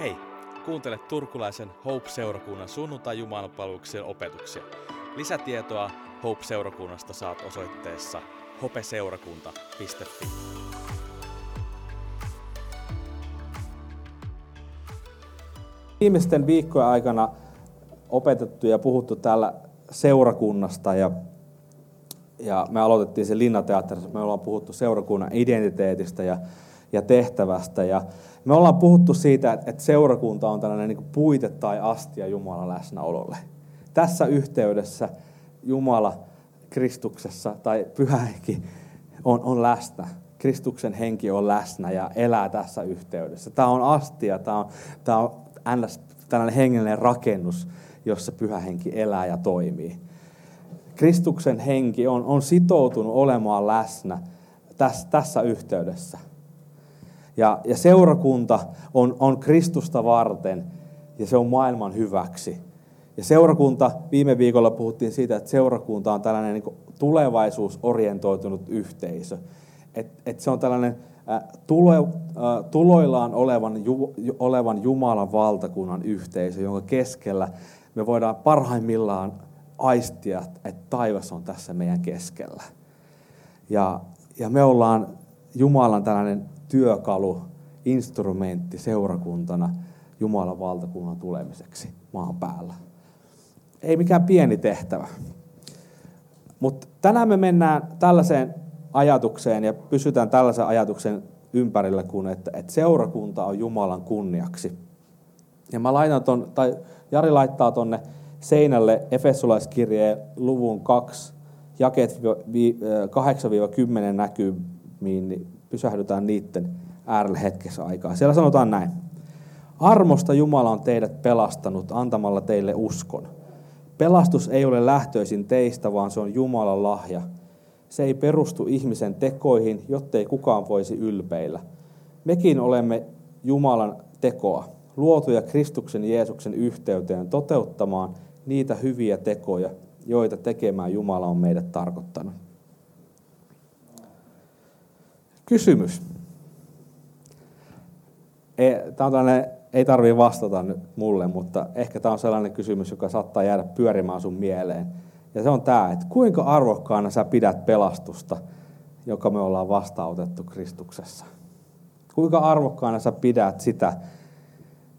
Hei, kuuntele turkulaisen Hope-seurakunnan sunnuntai opetuksia. Lisätietoa Hope-seurakunnasta saat osoitteessa hopeseurakunta.fi. Viimeisten viikkojen aikana opetettu ja puhuttu täällä seurakunnasta ja, ja me aloitettiin se Linnateatterissa. Me ollaan puhuttu seurakunnan identiteetistä ja, ja tehtävästä ja me ollaan puhuttu siitä, että seurakunta on tällainen niin puite tai astia Jumalan läsnäololle. Tässä yhteydessä Jumala Kristuksessa tai pyhähenki on, on läsnä. Kristuksen henki on läsnä ja elää tässä yhteydessä. Tämä on astia, tämä on, tämä on ns. tällainen hengellinen rakennus, jossa pyhä henki elää ja toimii. Kristuksen henki on, on sitoutunut olemaan läsnä tässä, tässä yhteydessä. Ja, ja seurakunta on, on Kristusta varten ja se on maailman hyväksi. Ja seurakunta, viime viikolla puhuttiin siitä, että seurakunta on tällainen niin tulevaisuusorientoitunut yhteisö. Että et se on tällainen äh, tulo, äh, tuloillaan olevan, ju, olevan Jumalan valtakunnan yhteisö, jonka keskellä me voidaan parhaimmillaan aistia, että taivas on tässä meidän keskellä. Ja, ja me ollaan Jumalan tällainen työkalu, instrumentti seurakuntana Jumalan valtakunnan tulemiseksi maan päällä. Ei mikään pieni tehtävä. Mutta tänään me mennään tällaiseen ajatukseen ja pysytään tällaisen ajatuksen ympärillä, kun että, että seurakunta on Jumalan kunniaksi. Ja mä laitan ton, tai Jari laittaa tonne seinälle Efesolaiskirjeen luvun 2, jakeet 8-10 näkymiin, niin pysähdytään niiden äärelle hetkessä aikaa. Siellä sanotaan näin. Armosta Jumala on teidät pelastanut antamalla teille uskon. Pelastus ei ole lähtöisin teistä, vaan se on Jumalan lahja. Se ei perustu ihmisen tekoihin, jottei kukaan voisi ylpeillä. Mekin olemme Jumalan tekoa, luotuja Kristuksen Jeesuksen yhteyteen toteuttamaan niitä hyviä tekoja, joita tekemään Jumala on meidät tarkoittanut. Kysymys. Tämä on tällainen, ei tarvitse vastata nyt mulle, mutta ehkä tämä on sellainen kysymys, joka saattaa jäädä pyörimään sun mieleen. Ja se on tämä, että kuinka arvokkaana sä pidät pelastusta, joka me ollaan vastaanotettu Kristuksessa? Kuinka arvokkaana sä pidät sitä,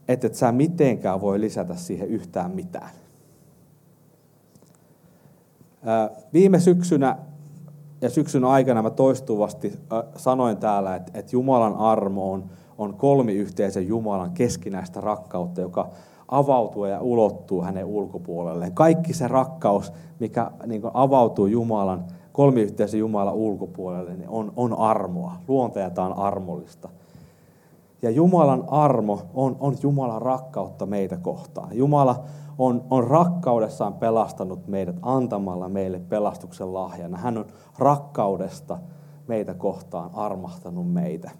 että et sä mitenkään voi lisätä siihen yhtään mitään? Viime syksynä ja syksyn aikana mä toistuvasti sanoin täällä, että, että Jumalan armo on, on kolmiyhteisen Jumalan keskinäistä rakkautta, joka avautuu ja ulottuu hänen ulkopuolelleen. Kaikki se rakkaus, mikä niin avautuu Jumalan, kolmiyhteisen Jumalan ulkopuolelle, niin on, on armoa. Luonteeltaan armollista. Ja Jumalan armo on, on Jumalan rakkautta meitä kohtaan. Jumala on, on rakkaudessaan pelastanut meidät antamalla meille pelastuksen lahjana. Hän on rakkaudesta meitä kohtaan armahtanut meitä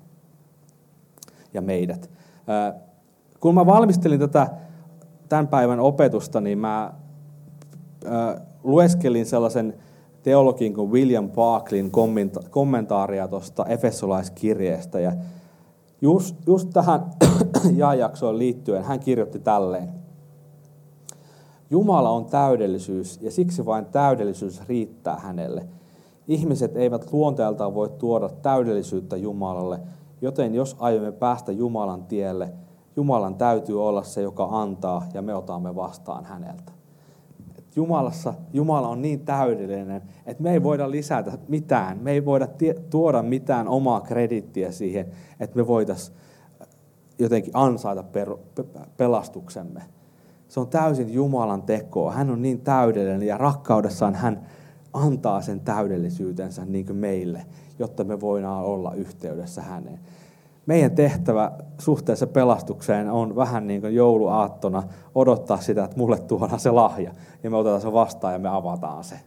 ja meidät. Kun mä valmistelin tätä tämän päivän opetusta, niin mä lueskelin sellaisen teologin kuin William Barclayn kommentaaria tuosta Efesolaiskirjeestä. Ja just, just tähän jaajaksoon liittyen hän kirjoitti tälleen. Jumala on täydellisyys ja siksi vain täydellisyys riittää hänelle. Ihmiset eivät luonteeltaan voi tuoda täydellisyyttä Jumalalle, joten jos aiomme päästä Jumalan tielle, Jumalan täytyy olla se, joka antaa ja me otamme vastaan häneltä. Jumalassa, Jumala on niin täydellinen, että me ei voida lisätä mitään. Me ei voida tuoda mitään omaa kredittiä siihen, että me voitaisiin jotenkin ansaita pelastuksemme. Se on täysin Jumalan tekoa. Hän on niin täydellinen ja rakkaudessaan hän antaa sen täydellisyytensä niin kuin meille, jotta me voidaan olla yhteydessä häneen. Meidän tehtävä suhteessa pelastukseen on vähän niin kuin jouluaattona odottaa sitä, että mulle tuodaan se lahja ja me otetaan se vastaan ja me avataan se.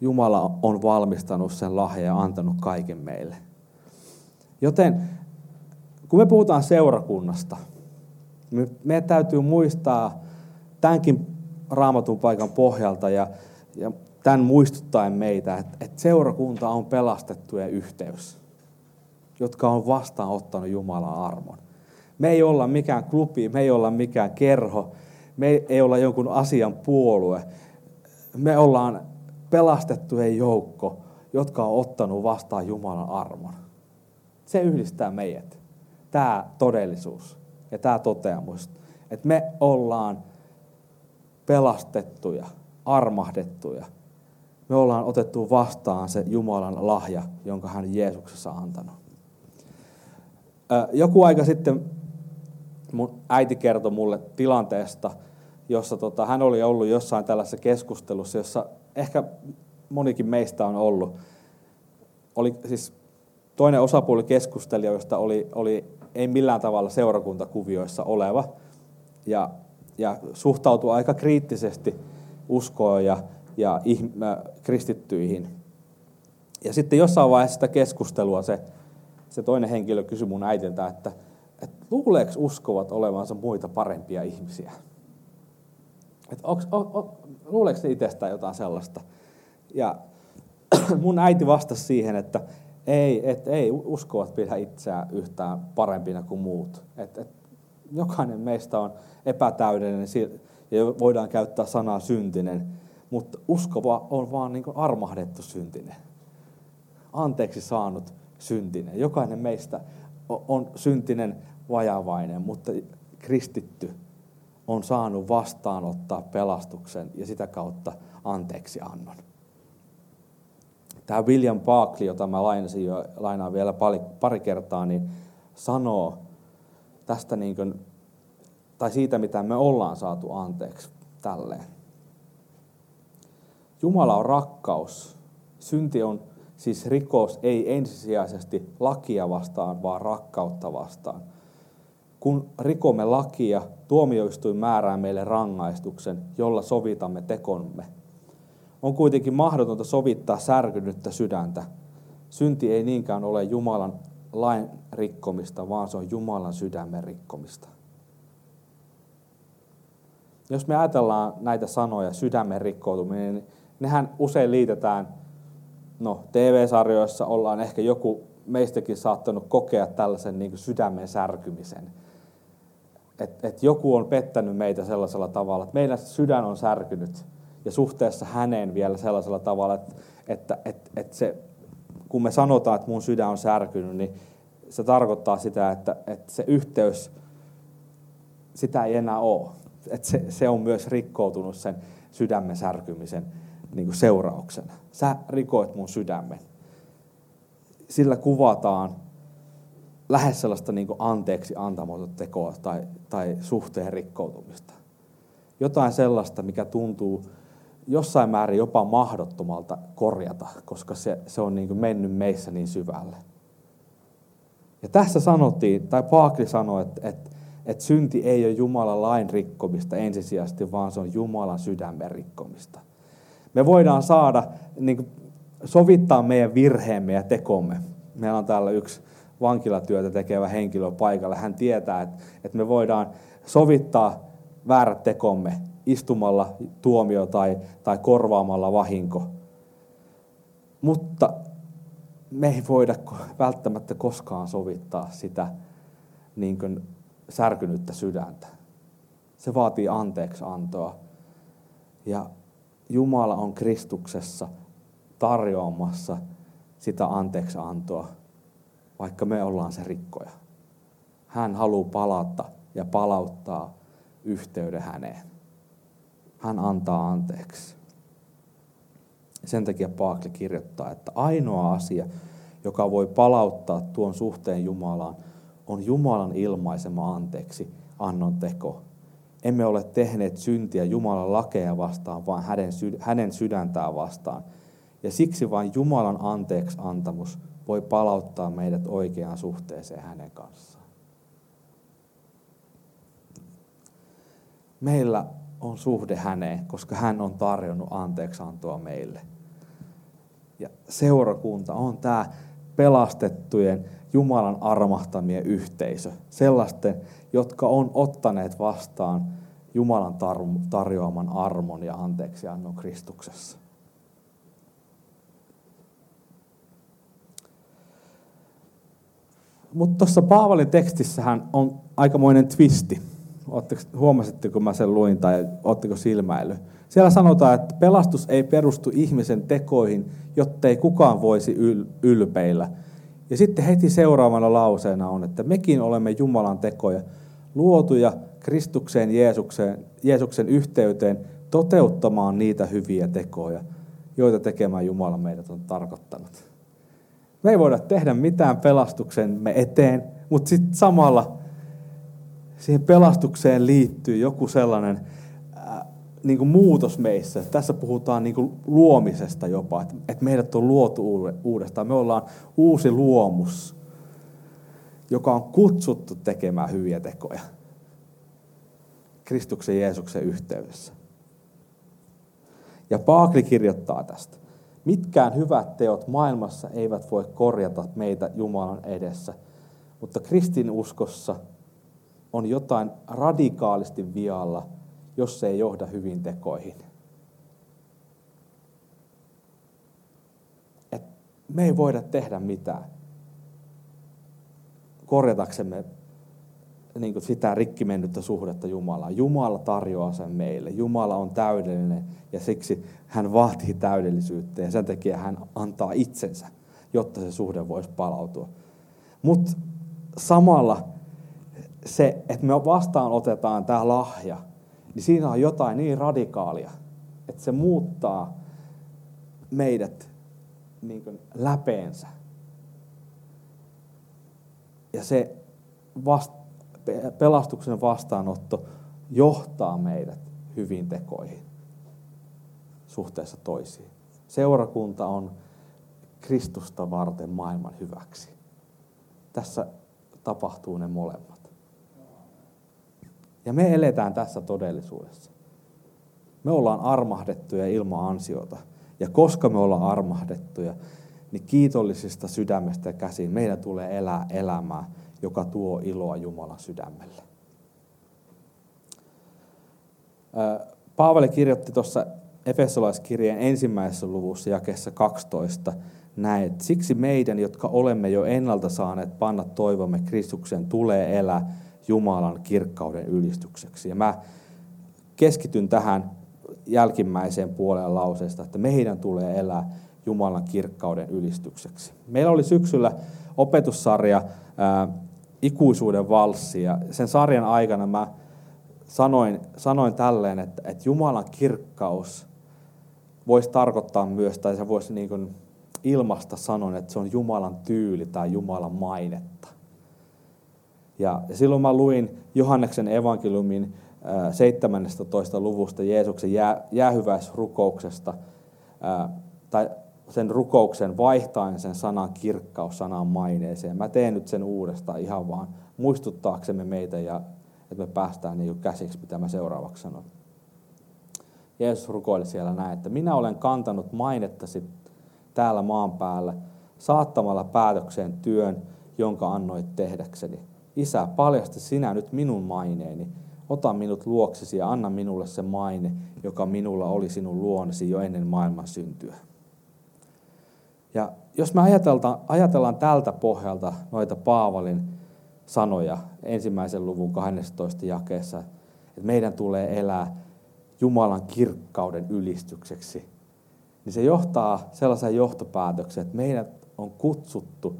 Jumala on valmistanut sen lahjan ja antanut kaiken meille. Joten kun me puhutaan seurakunnasta, meidän täytyy muistaa tämänkin raamatun paikan pohjalta ja, ja tämän muistuttaen meitä, että, että seurakunta on pelastettujen yhteys. jotka on vastaanottanut Jumalan armon. Me ei olla mikään klubi, me ei olla mikään kerho, me ei olla jonkun asian puolue. Me ollaan pelastettujen joukko, jotka on ottanut vastaan Jumalan armon. Se yhdistää meidät. Tämä todellisuus ja tämä toteamus, että me ollaan pelastettuja, armahdettuja. Me ollaan otettu vastaan se Jumalan lahja, jonka hän Jeesuksessa antanut. Joku aika sitten mun äiti kertoi mulle tilanteesta, jossa tota, hän oli ollut jossain tällaisessa keskustelussa, jossa ehkä monikin meistä on ollut. Oli siis toinen osapuoli keskustelijoista oli, oli ei millään tavalla seurakuntakuvioissa oleva ja, ja suhtautui aika kriittisesti uskoon ja, ja kristittyihin. Ja sitten jossain vaiheessa sitä keskustelua se, se toinen henkilö kysyi mun äitiltä, että, että luuleeko uskovat olevansa muita parempia ihmisiä? Että onks, o, o, luuleeko se itsestään jotain sellaista? Ja mun äiti vastasi siihen, että ei, et, ei uskovat pidä itseään yhtään parempina kuin muut. Et, et, jokainen meistä on epätäydellinen ja voidaan käyttää sanaa syntinen, mutta uskova on vaan niin armahdettu syntinen. Anteeksi saanut syntinen. Jokainen meistä on syntinen vajavainen, mutta kristitty on saanut vastaanottaa pelastuksen ja sitä kautta anteeksi annon. Tämä William Barclay, jota mä lainasin jo, lainaan vielä pari, pari kertaa, niin sanoo tästä niin kuin, tai siitä, mitä me ollaan saatu anteeksi tälleen. Jumala on rakkaus. Synti on siis rikos ei ensisijaisesti lakia vastaan, vaan rakkautta vastaan. Kun rikomme lakia, tuomioistuin määrää meille rangaistuksen, jolla sovitamme tekomme. On kuitenkin mahdotonta sovittaa särkynyttä sydäntä. Synti ei niinkään ole Jumalan lain rikkomista, vaan se on Jumalan sydämen rikkomista. Jos me ajatellaan näitä sanoja, sydämen rikkoutuminen, niin nehän usein liitetään, no TV-sarjoissa ollaan ehkä joku meistäkin saattanut kokea tällaisen niin sydämen särkymisen. Että et joku on pettänyt meitä sellaisella tavalla, että meidän sydän on särkynyt ja suhteessa häneen vielä sellaisella tavalla, että, että, että, että se, kun me sanotaan, että mun sydän on särkynyt, niin se tarkoittaa sitä, että, että se yhteys, sitä ei enää ole. Että se, se on myös rikkoutunut sen sydämen särkymisen niin kuin seurauksena. Sä rikoit mun sydämen. Sillä kuvataan lähes sellaista niin kuin anteeksi antamaton tekoa tai, tai suhteen rikkoutumista. Jotain sellaista, mikä tuntuu jossain määrin jopa mahdottomalta korjata, koska se, se on niin kuin mennyt meissä niin syvälle. Ja tässä sanottiin, tai Paakli sanoi, että, että, että synti ei ole Jumalan lain rikkomista ensisijaisesti, vaan se on Jumalan sydämen rikkomista. Me voidaan saada, niin kuin, sovittaa meidän virheemme ja tekomme. Meillä on täällä yksi vankilatyötä tekevä henkilö paikalla. Hän tietää, että, että me voidaan sovittaa väärät tekomme istumalla tuomio tai, tai korvaamalla vahinko. Mutta me ei voida välttämättä koskaan sovittaa sitä niin kuin särkynyttä sydäntä. Se vaatii anteeksi antoa. Ja Jumala on Kristuksessa tarjoamassa sitä anteeksi antoa, vaikka me ollaan se rikkoja. Hän haluaa palata ja palauttaa yhteyden häneen. Hän antaa anteeksi. Sen takia Paakli kirjoittaa, että ainoa asia, joka voi palauttaa tuon suhteen Jumalaan, on Jumalan ilmaisema anteeksi annon teko. Emme ole tehneet syntiä Jumalan lakeja vastaan, vaan hänen, hänen sydäntään vastaan. Ja siksi vain Jumalan anteeksi antamus voi palauttaa meidät oikeaan suhteeseen hänen kanssaan. Meillä on suhde häneen, koska hän on tarjonnut anteeksiantoa meille. Ja seurakunta on tämä pelastettujen Jumalan armahtamien yhteisö. Sellaisten, jotka on ottaneet vastaan Jumalan tarjoaman armon ja anteeksiannon Kristuksessa. Mutta tuossa Paavalin tekstissähän on aikamoinen twisti. huomasitteko, kun mä sen luin tai ootteko silmäily? Siellä sanotaan, että pelastus ei perustu ihmisen tekoihin, jottei kukaan voisi yl- ylpeillä. Ja sitten heti seuraavana lauseena on, että mekin olemme Jumalan tekoja, luotuja Kristukseen Jeesukseen, Jeesuksen yhteyteen toteuttamaan niitä hyviä tekoja, joita tekemään Jumala meidät on tarkoittanut. Me ei voida tehdä mitään pelastuksemme eteen, mutta sitten samalla siihen pelastukseen liittyy joku sellainen äh, niin kuin muutos meissä. Tässä puhutaan niin kuin luomisesta jopa, että, että meidät on luotu uudestaan. Me ollaan uusi luomus, joka on kutsuttu tekemään hyviä tekoja. Kristuksen Jeesuksen yhteydessä. Ja Paakli kirjoittaa tästä. Mitkään hyvät teot maailmassa eivät voi korjata meitä Jumalan edessä, mutta kristinuskossa on jotain radikaalisti vialla, jos se ei johda hyvin tekoihin. Et me ei voida tehdä mitään korjataksemme niin kuin sitä rikki mennyttä suhdetta Jumalaan. Jumala tarjoaa sen meille. Jumala on täydellinen ja siksi hän vaatii täydellisyyttä ja sen takia hän antaa itsensä, jotta se suhde voisi palautua. Mutta samalla se, että me vastaan otetaan tämä lahja, niin siinä on jotain niin radikaalia, että se muuttaa meidät niin kuin läpeensä. Ja se vast, pelastuksen vastaanotto johtaa meidät hyvin tekoihin suhteessa toisiin. Seurakunta on Kristusta varten maailman hyväksi. Tässä tapahtuu ne molemmat. Ja me eletään tässä todellisuudessa. Me ollaan armahdettuja ilman ansiota. Ja koska me ollaan armahdettuja, niin kiitollisista sydämestä ja käsiin meidän tulee elää elämää, joka tuo iloa Jumalan sydämelle. Paavali kirjoitti tuossa Efesolaiskirjeen ensimmäisessä luvussa jakeessa 12 näin, että siksi meidän, jotka olemme jo ennalta saaneet panna toivomme Kristuksen, tulee elää Jumalan kirkkauden ylistykseksi. Ja mä keskityn tähän jälkimmäiseen puoleen lauseesta, että meidän tulee elää Jumalan kirkkauden ylistykseksi. Meillä oli syksyllä opetussarja Ikuisuuden valssi ja sen sarjan aikana mä sanoin, sanoin tälleen, että, että Jumalan kirkkaus voisi tarkoittaa myös, tai se voisi niin kuin ilmasta sanoa, että se on Jumalan tyyli tai Jumalan mainetta. Ja, ja silloin mä luin Johanneksen evankeliumin 17. luvusta Jeesuksen jää, jäähyväisrukouksesta, ää, tai sen rukouksen vaihtaen sen sanan kirkkaus sanan maineeseen. Mä teen nyt sen uudestaan ihan vaan muistuttaaksemme meitä ja että me päästään niin käsiksi, mitä mä seuraavaksi sanon. Jeesus rukoili siellä näin, että minä olen kantanut mainettasi täällä maan päällä saattamalla päätökseen työn, jonka annoit tehdäkseni. Isä, paljasta sinä nyt minun maineeni. Ota minut luoksesi ja anna minulle se maine, joka minulla oli sinun luonesi jo ennen maailman syntyä. Ja jos me ajatellaan, ajatellaan tältä pohjalta noita Paavalin sanoja ensimmäisen luvun 12 jakeessa, että meidän tulee elää Jumalan kirkkauden ylistykseksi, niin se johtaa sellaiseen johtopäätökseen, että meidät on kutsuttu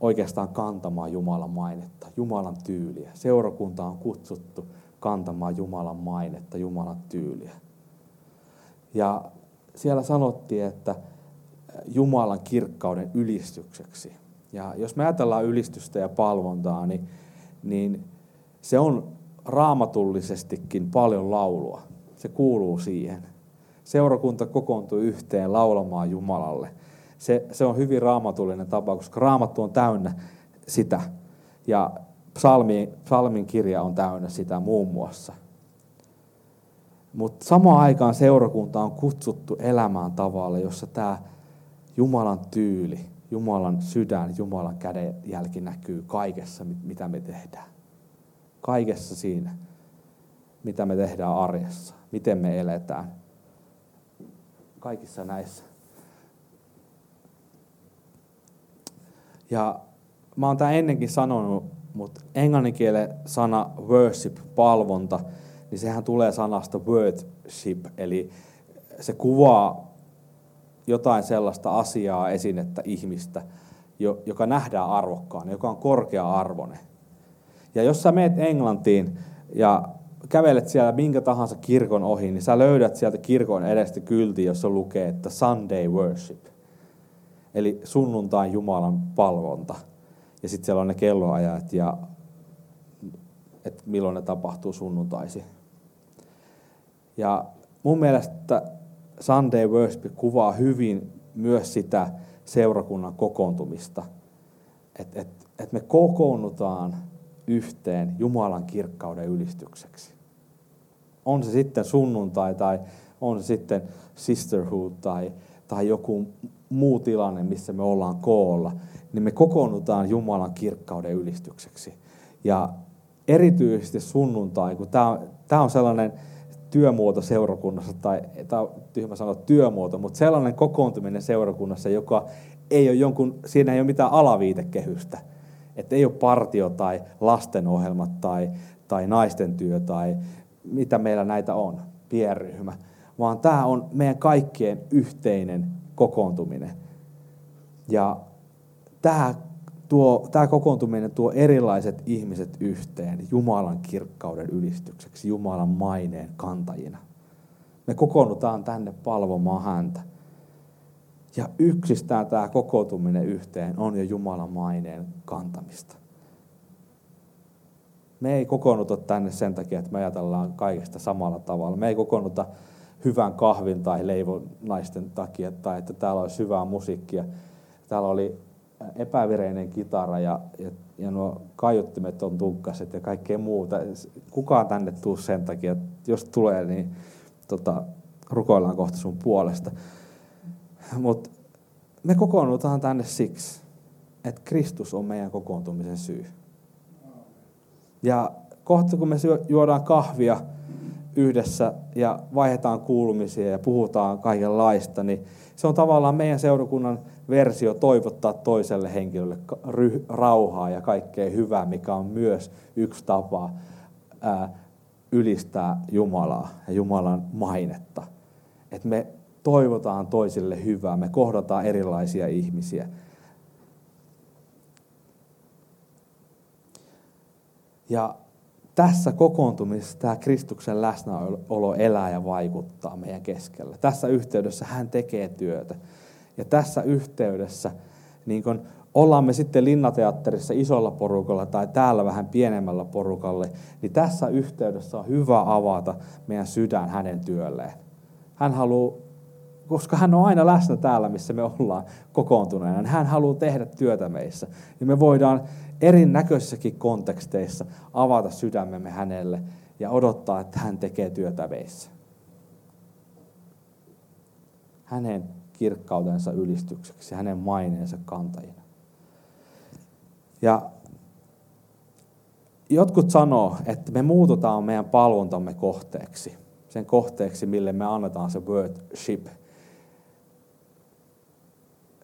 oikeastaan kantamaan Jumalan mainetta, Jumalan tyyliä. Seurakunta on kutsuttu kantamaan Jumalan mainetta, Jumalan tyyliä. Ja siellä sanottiin, että Jumalan kirkkauden ylistykseksi. Ja jos me ajatellaan ylistystä ja palvontaa, niin, niin se on raamatullisestikin paljon laulua. Se kuuluu siihen. Seurakunta kokoontuu yhteen laulamaan Jumalalle. Se, se on hyvin raamatullinen tapa, koska raamattu on täynnä sitä. Ja psalmi, psalmin kirja on täynnä sitä muun muassa. Mutta samaan aikaan seurakunta on kutsuttu elämään tavalla, jossa tämä Jumalan tyyli, Jumalan sydän, Jumalan kädenjälki näkyy kaikessa, mitä me tehdään. Kaikessa siinä, mitä me tehdään arjessa, miten me eletään. Kaikissa näissä. Ja mä oon tämän ennenkin sanonut, mutta englanninkielen sana worship, palvonta, niin sehän tulee sanasta worship, eli se kuvaa jotain sellaista asiaa, esinettä, ihmistä, joka nähdään arvokkaan, joka on korkea-arvoinen. Ja jos sä meet Englantiin ja kävelet siellä minkä tahansa kirkon ohi, niin sä löydät sieltä kirkon edestä kylti, jossa lukee, että Sunday worship. Eli sunnuntain Jumalan palvonta. Ja sitten siellä on ne kelloajat ja että milloin ne tapahtuu sunnuntaisi. Ja mun mielestä Sunday Worship kuvaa hyvin myös sitä seurakunnan kokoontumista. Että et, et me kokoonnutaan yhteen Jumalan kirkkauden ylistykseksi. On se sitten sunnuntai tai on se sitten sisterhood tai, tai joku muu tilanne, missä me ollaan koolla, niin me kokoonnutaan Jumalan kirkkauden ylistykseksi. Ja erityisesti sunnuntai, kun tämä on, on sellainen työmuoto seurakunnassa, tai tämä on tyhmä sanoa työmuoto, mutta sellainen kokoontuminen seurakunnassa, joka ei ole jonkun, siinä ei ole mitään alaviitekehystä. Että ei ole partio tai lastenohjelmat tai, tai naisten työ tai mitä meillä näitä on, pienryhmä, vaan tämä on meidän kaikkien yhteinen kokoontuminen. Ja tämä, tuo, tämä kokoontuminen tuo erilaiset ihmiset yhteen Jumalan kirkkauden ylistykseksi, Jumalan maineen kantajina. Me kokoonnutaan tänne palvomaan häntä. Ja yksistään tämä kokoontuminen yhteen on jo Jumalan maineen kantamista. Me ei kokoonnuta tänne sen takia, että me ajatellaan kaikesta samalla tavalla. Me ei kokoonnuta hyvän kahvin tai leivon naisten takia, tai että täällä olisi hyvää musiikkia. Täällä oli epävireinen kitara ja, ja, ja nuo kaiuttimet on tunkkaset ja kaikkea muuta. Kukaan tänne tuu sen takia, että jos tulee, niin tota, rukoillaan kohta sun puolesta. Mutta me kokoonnutaan tänne siksi, että Kristus on meidän kokoontumisen syy. Ja kohta kun me juodaan kahvia yhdessä ja vaihdetaan kuulumisia ja puhutaan kaikenlaista, niin se on tavallaan meidän seurakunnan versio toivottaa toiselle henkilölle rauhaa ja kaikkea hyvää, mikä on myös yksi tapa ylistää Jumalaa ja Jumalan mainetta. Että me toivotaan toisille hyvää, me kohdataan erilaisia ihmisiä. Ja tässä kokoontumisessa tämä Kristuksen läsnäolo elää ja vaikuttaa meidän keskellä. Tässä yhteydessä hän tekee työtä. Ja tässä yhteydessä, niin kun ollaan me sitten linnateatterissa isolla porukalla tai täällä vähän pienemmällä porukalle, niin tässä yhteydessä on hyvä avata meidän sydän hänen työlleen. Hän haluaa, koska hän on aina läsnä täällä, missä me ollaan kokoontuneena, hän haluaa tehdä työtä meissä. Ja me voidaan erinäköisissäkin konteksteissa avata sydämemme hänelle ja odottaa, että hän tekee työtä meissä. Hänen kirkkautensa ylistykseksi, hänen maineensa kantajina. Ja jotkut sanoo, että me muututaan meidän palvontamme kohteeksi. Sen kohteeksi, mille me annetaan se worship.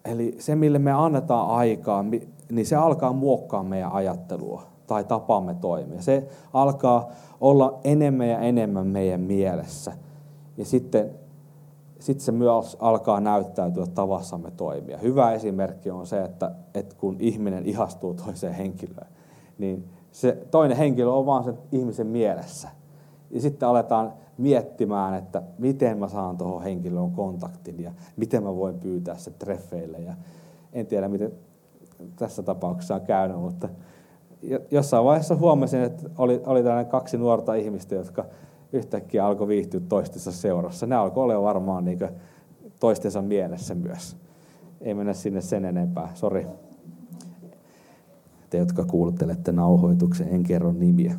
Eli se, mille me annetaan aikaa, niin se alkaa muokkaa meidän ajattelua tai tapaamme toimia. Se alkaa olla enemmän ja enemmän meidän mielessä. Ja sitten sitten se myös alkaa näyttäytyä tavassamme toimia. Hyvä esimerkki on se, että, että kun ihminen ihastuu toiseen henkilöön, niin se toinen henkilö on vaan sen ihmisen mielessä. Ja sitten aletaan miettimään, että miten mä saan tuohon henkilöön kontaktin ja miten mä voin pyytää se treffeille. Ja en tiedä, miten tässä tapauksessa on käynyt, mutta jossain vaiheessa huomasin, että oli, oli tällainen kaksi nuorta ihmistä, jotka yhtäkkiä alkoi viihtyä toistensa seurassa. Ne alkoi olla varmaan niin toistensa mielessä myös. Ei mennä sinne sen enempää, sori. Te, jotka kuuluttelette nauhoituksen, en kerro nimiä.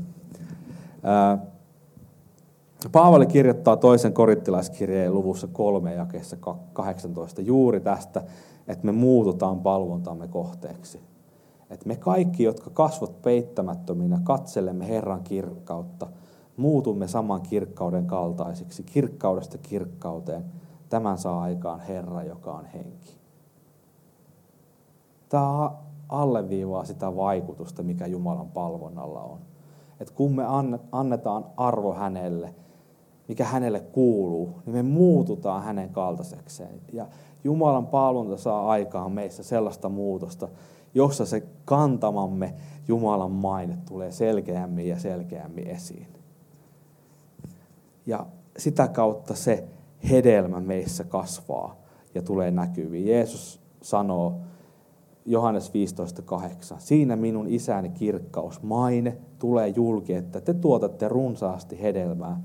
Paavali kirjoittaa toisen korittilaiskirjeen luvussa kolme jakeessa 18 juuri tästä, että me muututaan palvontamme kohteeksi. Että me kaikki, jotka kasvot peittämättöminä, katselemme Herran kirkkautta – muutumme saman kirkkauden kaltaisiksi, kirkkaudesta kirkkauteen. Tämän saa aikaan Herra, joka on henki. Tämä alleviivaa sitä vaikutusta, mikä Jumalan palvonnalla on. Et kun me annetaan arvo hänelle, mikä hänelle kuuluu, niin me muututaan hänen kaltaisekseen. Ja Jumalan palvonta saa aikaan meissä sellaista muutosta, jossa se kantamamme Jumalan maine tulee selkeämmin ja selkeämmin esiin. Ja sitä kautta se hedelmä meissä kasvaa ja tulee näkyviin. Jeesus sanoo Johannes 15.8. Siinä minun isäni kirkkaus, maine tulee julki, että te tuotatte runsaasti hedelmää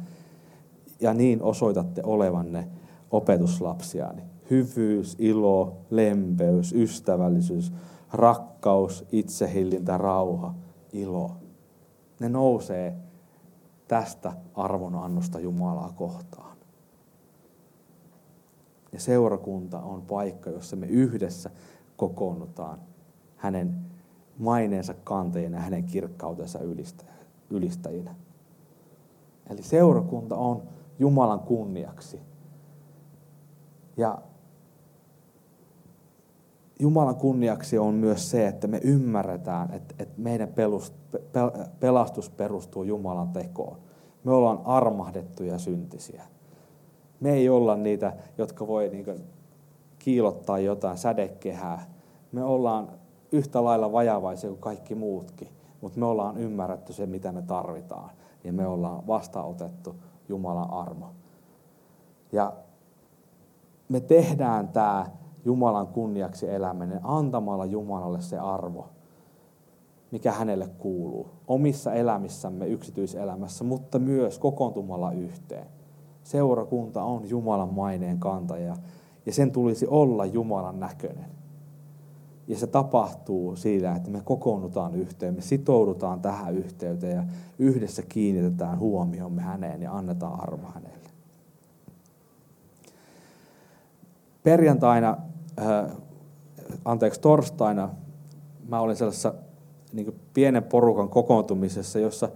ja niin osoitatte olevanne opetuslapsiani. Hyvyys, ilo, lempeys, ystävällisyys, rakkaus, itsehillintä, rauha, ilo. Ne nousee tästä arvonannosta Jumalaa kohtaan. Ja seurakunta on paikka, jossa me yhdessä kokoonnutaan hänen maineensa kantajina ja hänen kirkkautensa ylistäjinä. Eli seurakunta on Jumalan kunniaksi. Ja Jumalan kunniaksi on myös se, että me ymmärretään, että, meidän pelastus perustuu Jumalan tekoon. Me ollaan armahdettuja syntisiä. Me ei olla niitä, jotka voi niin kiilottaa jotain sädekehää. Me ollaan yhtä lailla vajavaisia kuin kaikki muutkin, mutta me ollaan ymmärretty se, mitä me tarvitaan. Ja me ollaan vastaanotettu Jumalan armo. Ja me tehdään tämä Jumalan kunniaksi eläminen antamalla Jumalalle se arvo, mikä hänelle kuuluu. Omissa elämissämme, yksityiselämässä, mutta myös kokoontumalla yhteen. Seurakunta on Jumalan maineen kantaja ja sen tulisi olla Jumalan näköinen. Ja se tapahtuu siinä, että me kokoonnutaan yhteen, me sitoudutaan tähän yhteyteen ja yhdessä kiinnitetään huomiomme häneen ja annetaan arvo hänelle. Perjantaina, äh, anteeksi torstaina, mä olin sellaisessa niin pienen porukan kokoontumisessa, jossa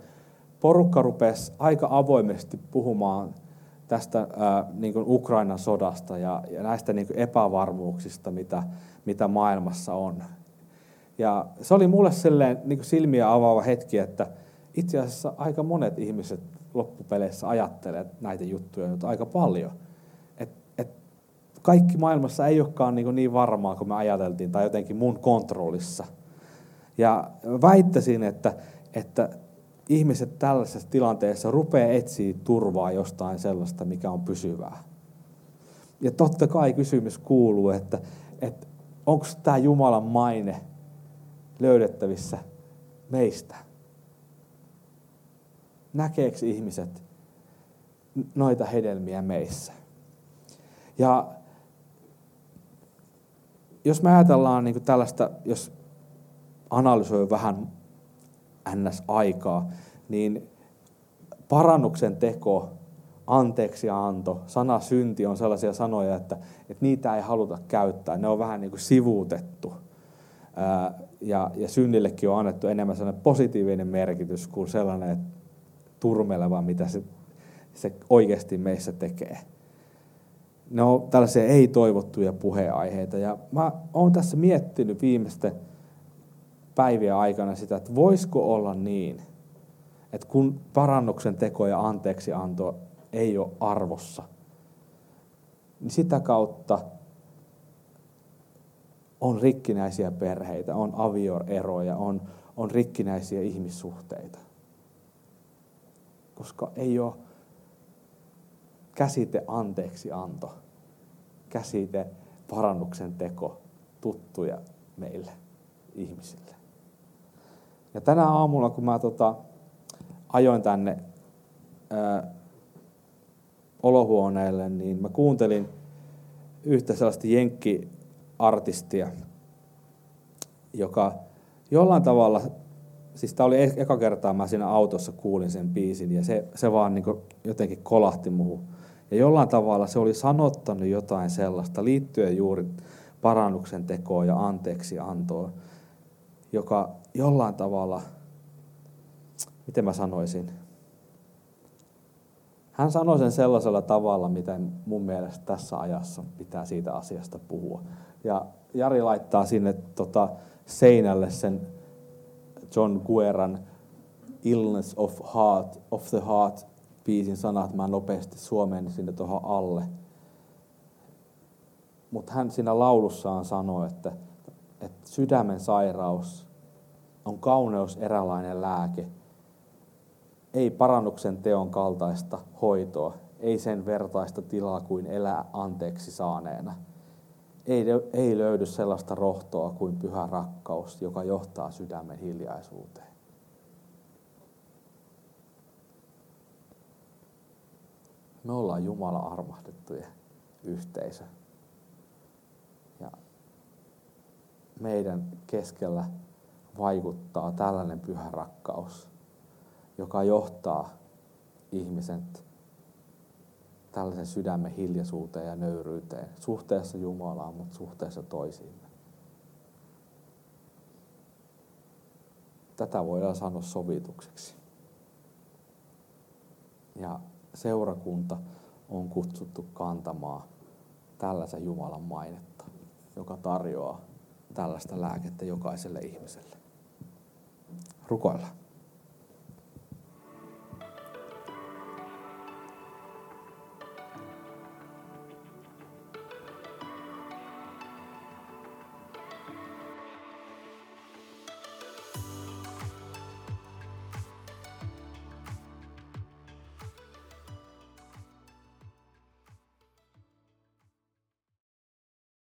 porukka rupesi aika avoimesti puhumaan tästä ää, niin kuin Ukrainan sodasta ja, ja näistä niin kuin epävarmuuksista, mitä, mitä maailmassa on. Ja se oli mulle silleen, niin kuin silmiä avaava hetki, että itse asiassa aika monet ihmiset loppupeleissä ajattelee näitä juttuja nyt aika paljon. Et, et kaikki maailmassa ei olekaan niin, niin varmaa kuin me ajateltiin tai jotenkin mun kontrollissa. Ja väittäisin, että, että ihmiset tällaisessa tilanteessa rupeaa etsiä turvaa jostain sellaista, mikä on pysyvää. Ja totta kai kysymys kuuluu, että, että onko tämä Jumalan maine löydettävissä meistä? Näkeekö ihmiset noita hedelmiä meissä? Ja jos me ajatellaan niin tällaista, jos analysoi vähän ns-aikaa, niin parannuksen teko, anteeksi anto, sana synti on sellaisia sanoja, että, että niitä ei haluta käyttää. Ne on vähän niin kuin sivuutettu. Ja, ja synnillekin on annettu enemmän sellainen positiivinen merkitys kuin sellainen turmeleva, mitä se, se oikeasti meissä tekee. Ne on tällaisia ei-toivottuja puheenaiheita. Ja mä oon tässä miettinyt viimeisten päivien aikana sitä, että voisiko olla niin, että kun parannuksen teko ja anteeksi anto ei ole arvossa, niin sitä kautta on rikkinäisiä perheitä, on avioeroja, on, on rikkinäisiä ihmissuhteita. Koska ei ole käsite anteeksi anto, käsite parannuksen teko tuttuja meille ihmisille. Ja tänä aamulla, kun mä tota, ajoin tänne ää, olohuoneelle, niin mä kuuntelin yhtä sellaista jenkkiartistia, joka jollain tavalla, siis tämä oli e-, eka kertaa mä siinä autossa kuulin sen biisin ja se, se vaan niin jotenkin kolahti muuhun. Ja jollain tavalla se oli sanottanut jotain sellaista liittyen juuri parannuksen tekoon ja anteeksi antoon, joka jollain tavalla, miten mä sanoisin, hän sanoi sen sellaisella tavalla, miten mun mielestä tässä ajassa pitää siitä asiasta puhua. Ja Jari laittaa sinne tota, seinälle sen John Gueran Illness of Heart, of the Heart biisin sanat, mä nopeasti suomen sinne tuohon alle. Mutta hän siinä laulussaan sanoi, että, että sydämen sairaus on kauneus eräänlainen lääke. Ei parannuksen teon kaltaista hoitoa, ei sen vertaista tilaa kuin elää anteeksi saaneena. Ei, ei löydy sellaista rohtoa kuin pyhä rakkaus, joka johtaa sydämen hiljaisuuteen. Me ollaan Jumala armahdettuja yhteisö. Ja meidän keskellä vaikuttaa tällainen pyhä rakkaus, joka johtaa ihmiset tällaisen sydämen hiljaisuuteen ja nöyryyteen suhteessa Jumalaan, mutta suhteessa toisiimme. Tätä voidaan sanoa sovitukseksi. Ja seurakunta on kutsuttu kantamaan tällaisen Jumalan mainetta, joka tarjoaa tällaista lääkettä jokaiselle ihmiselle. Rukoillaan.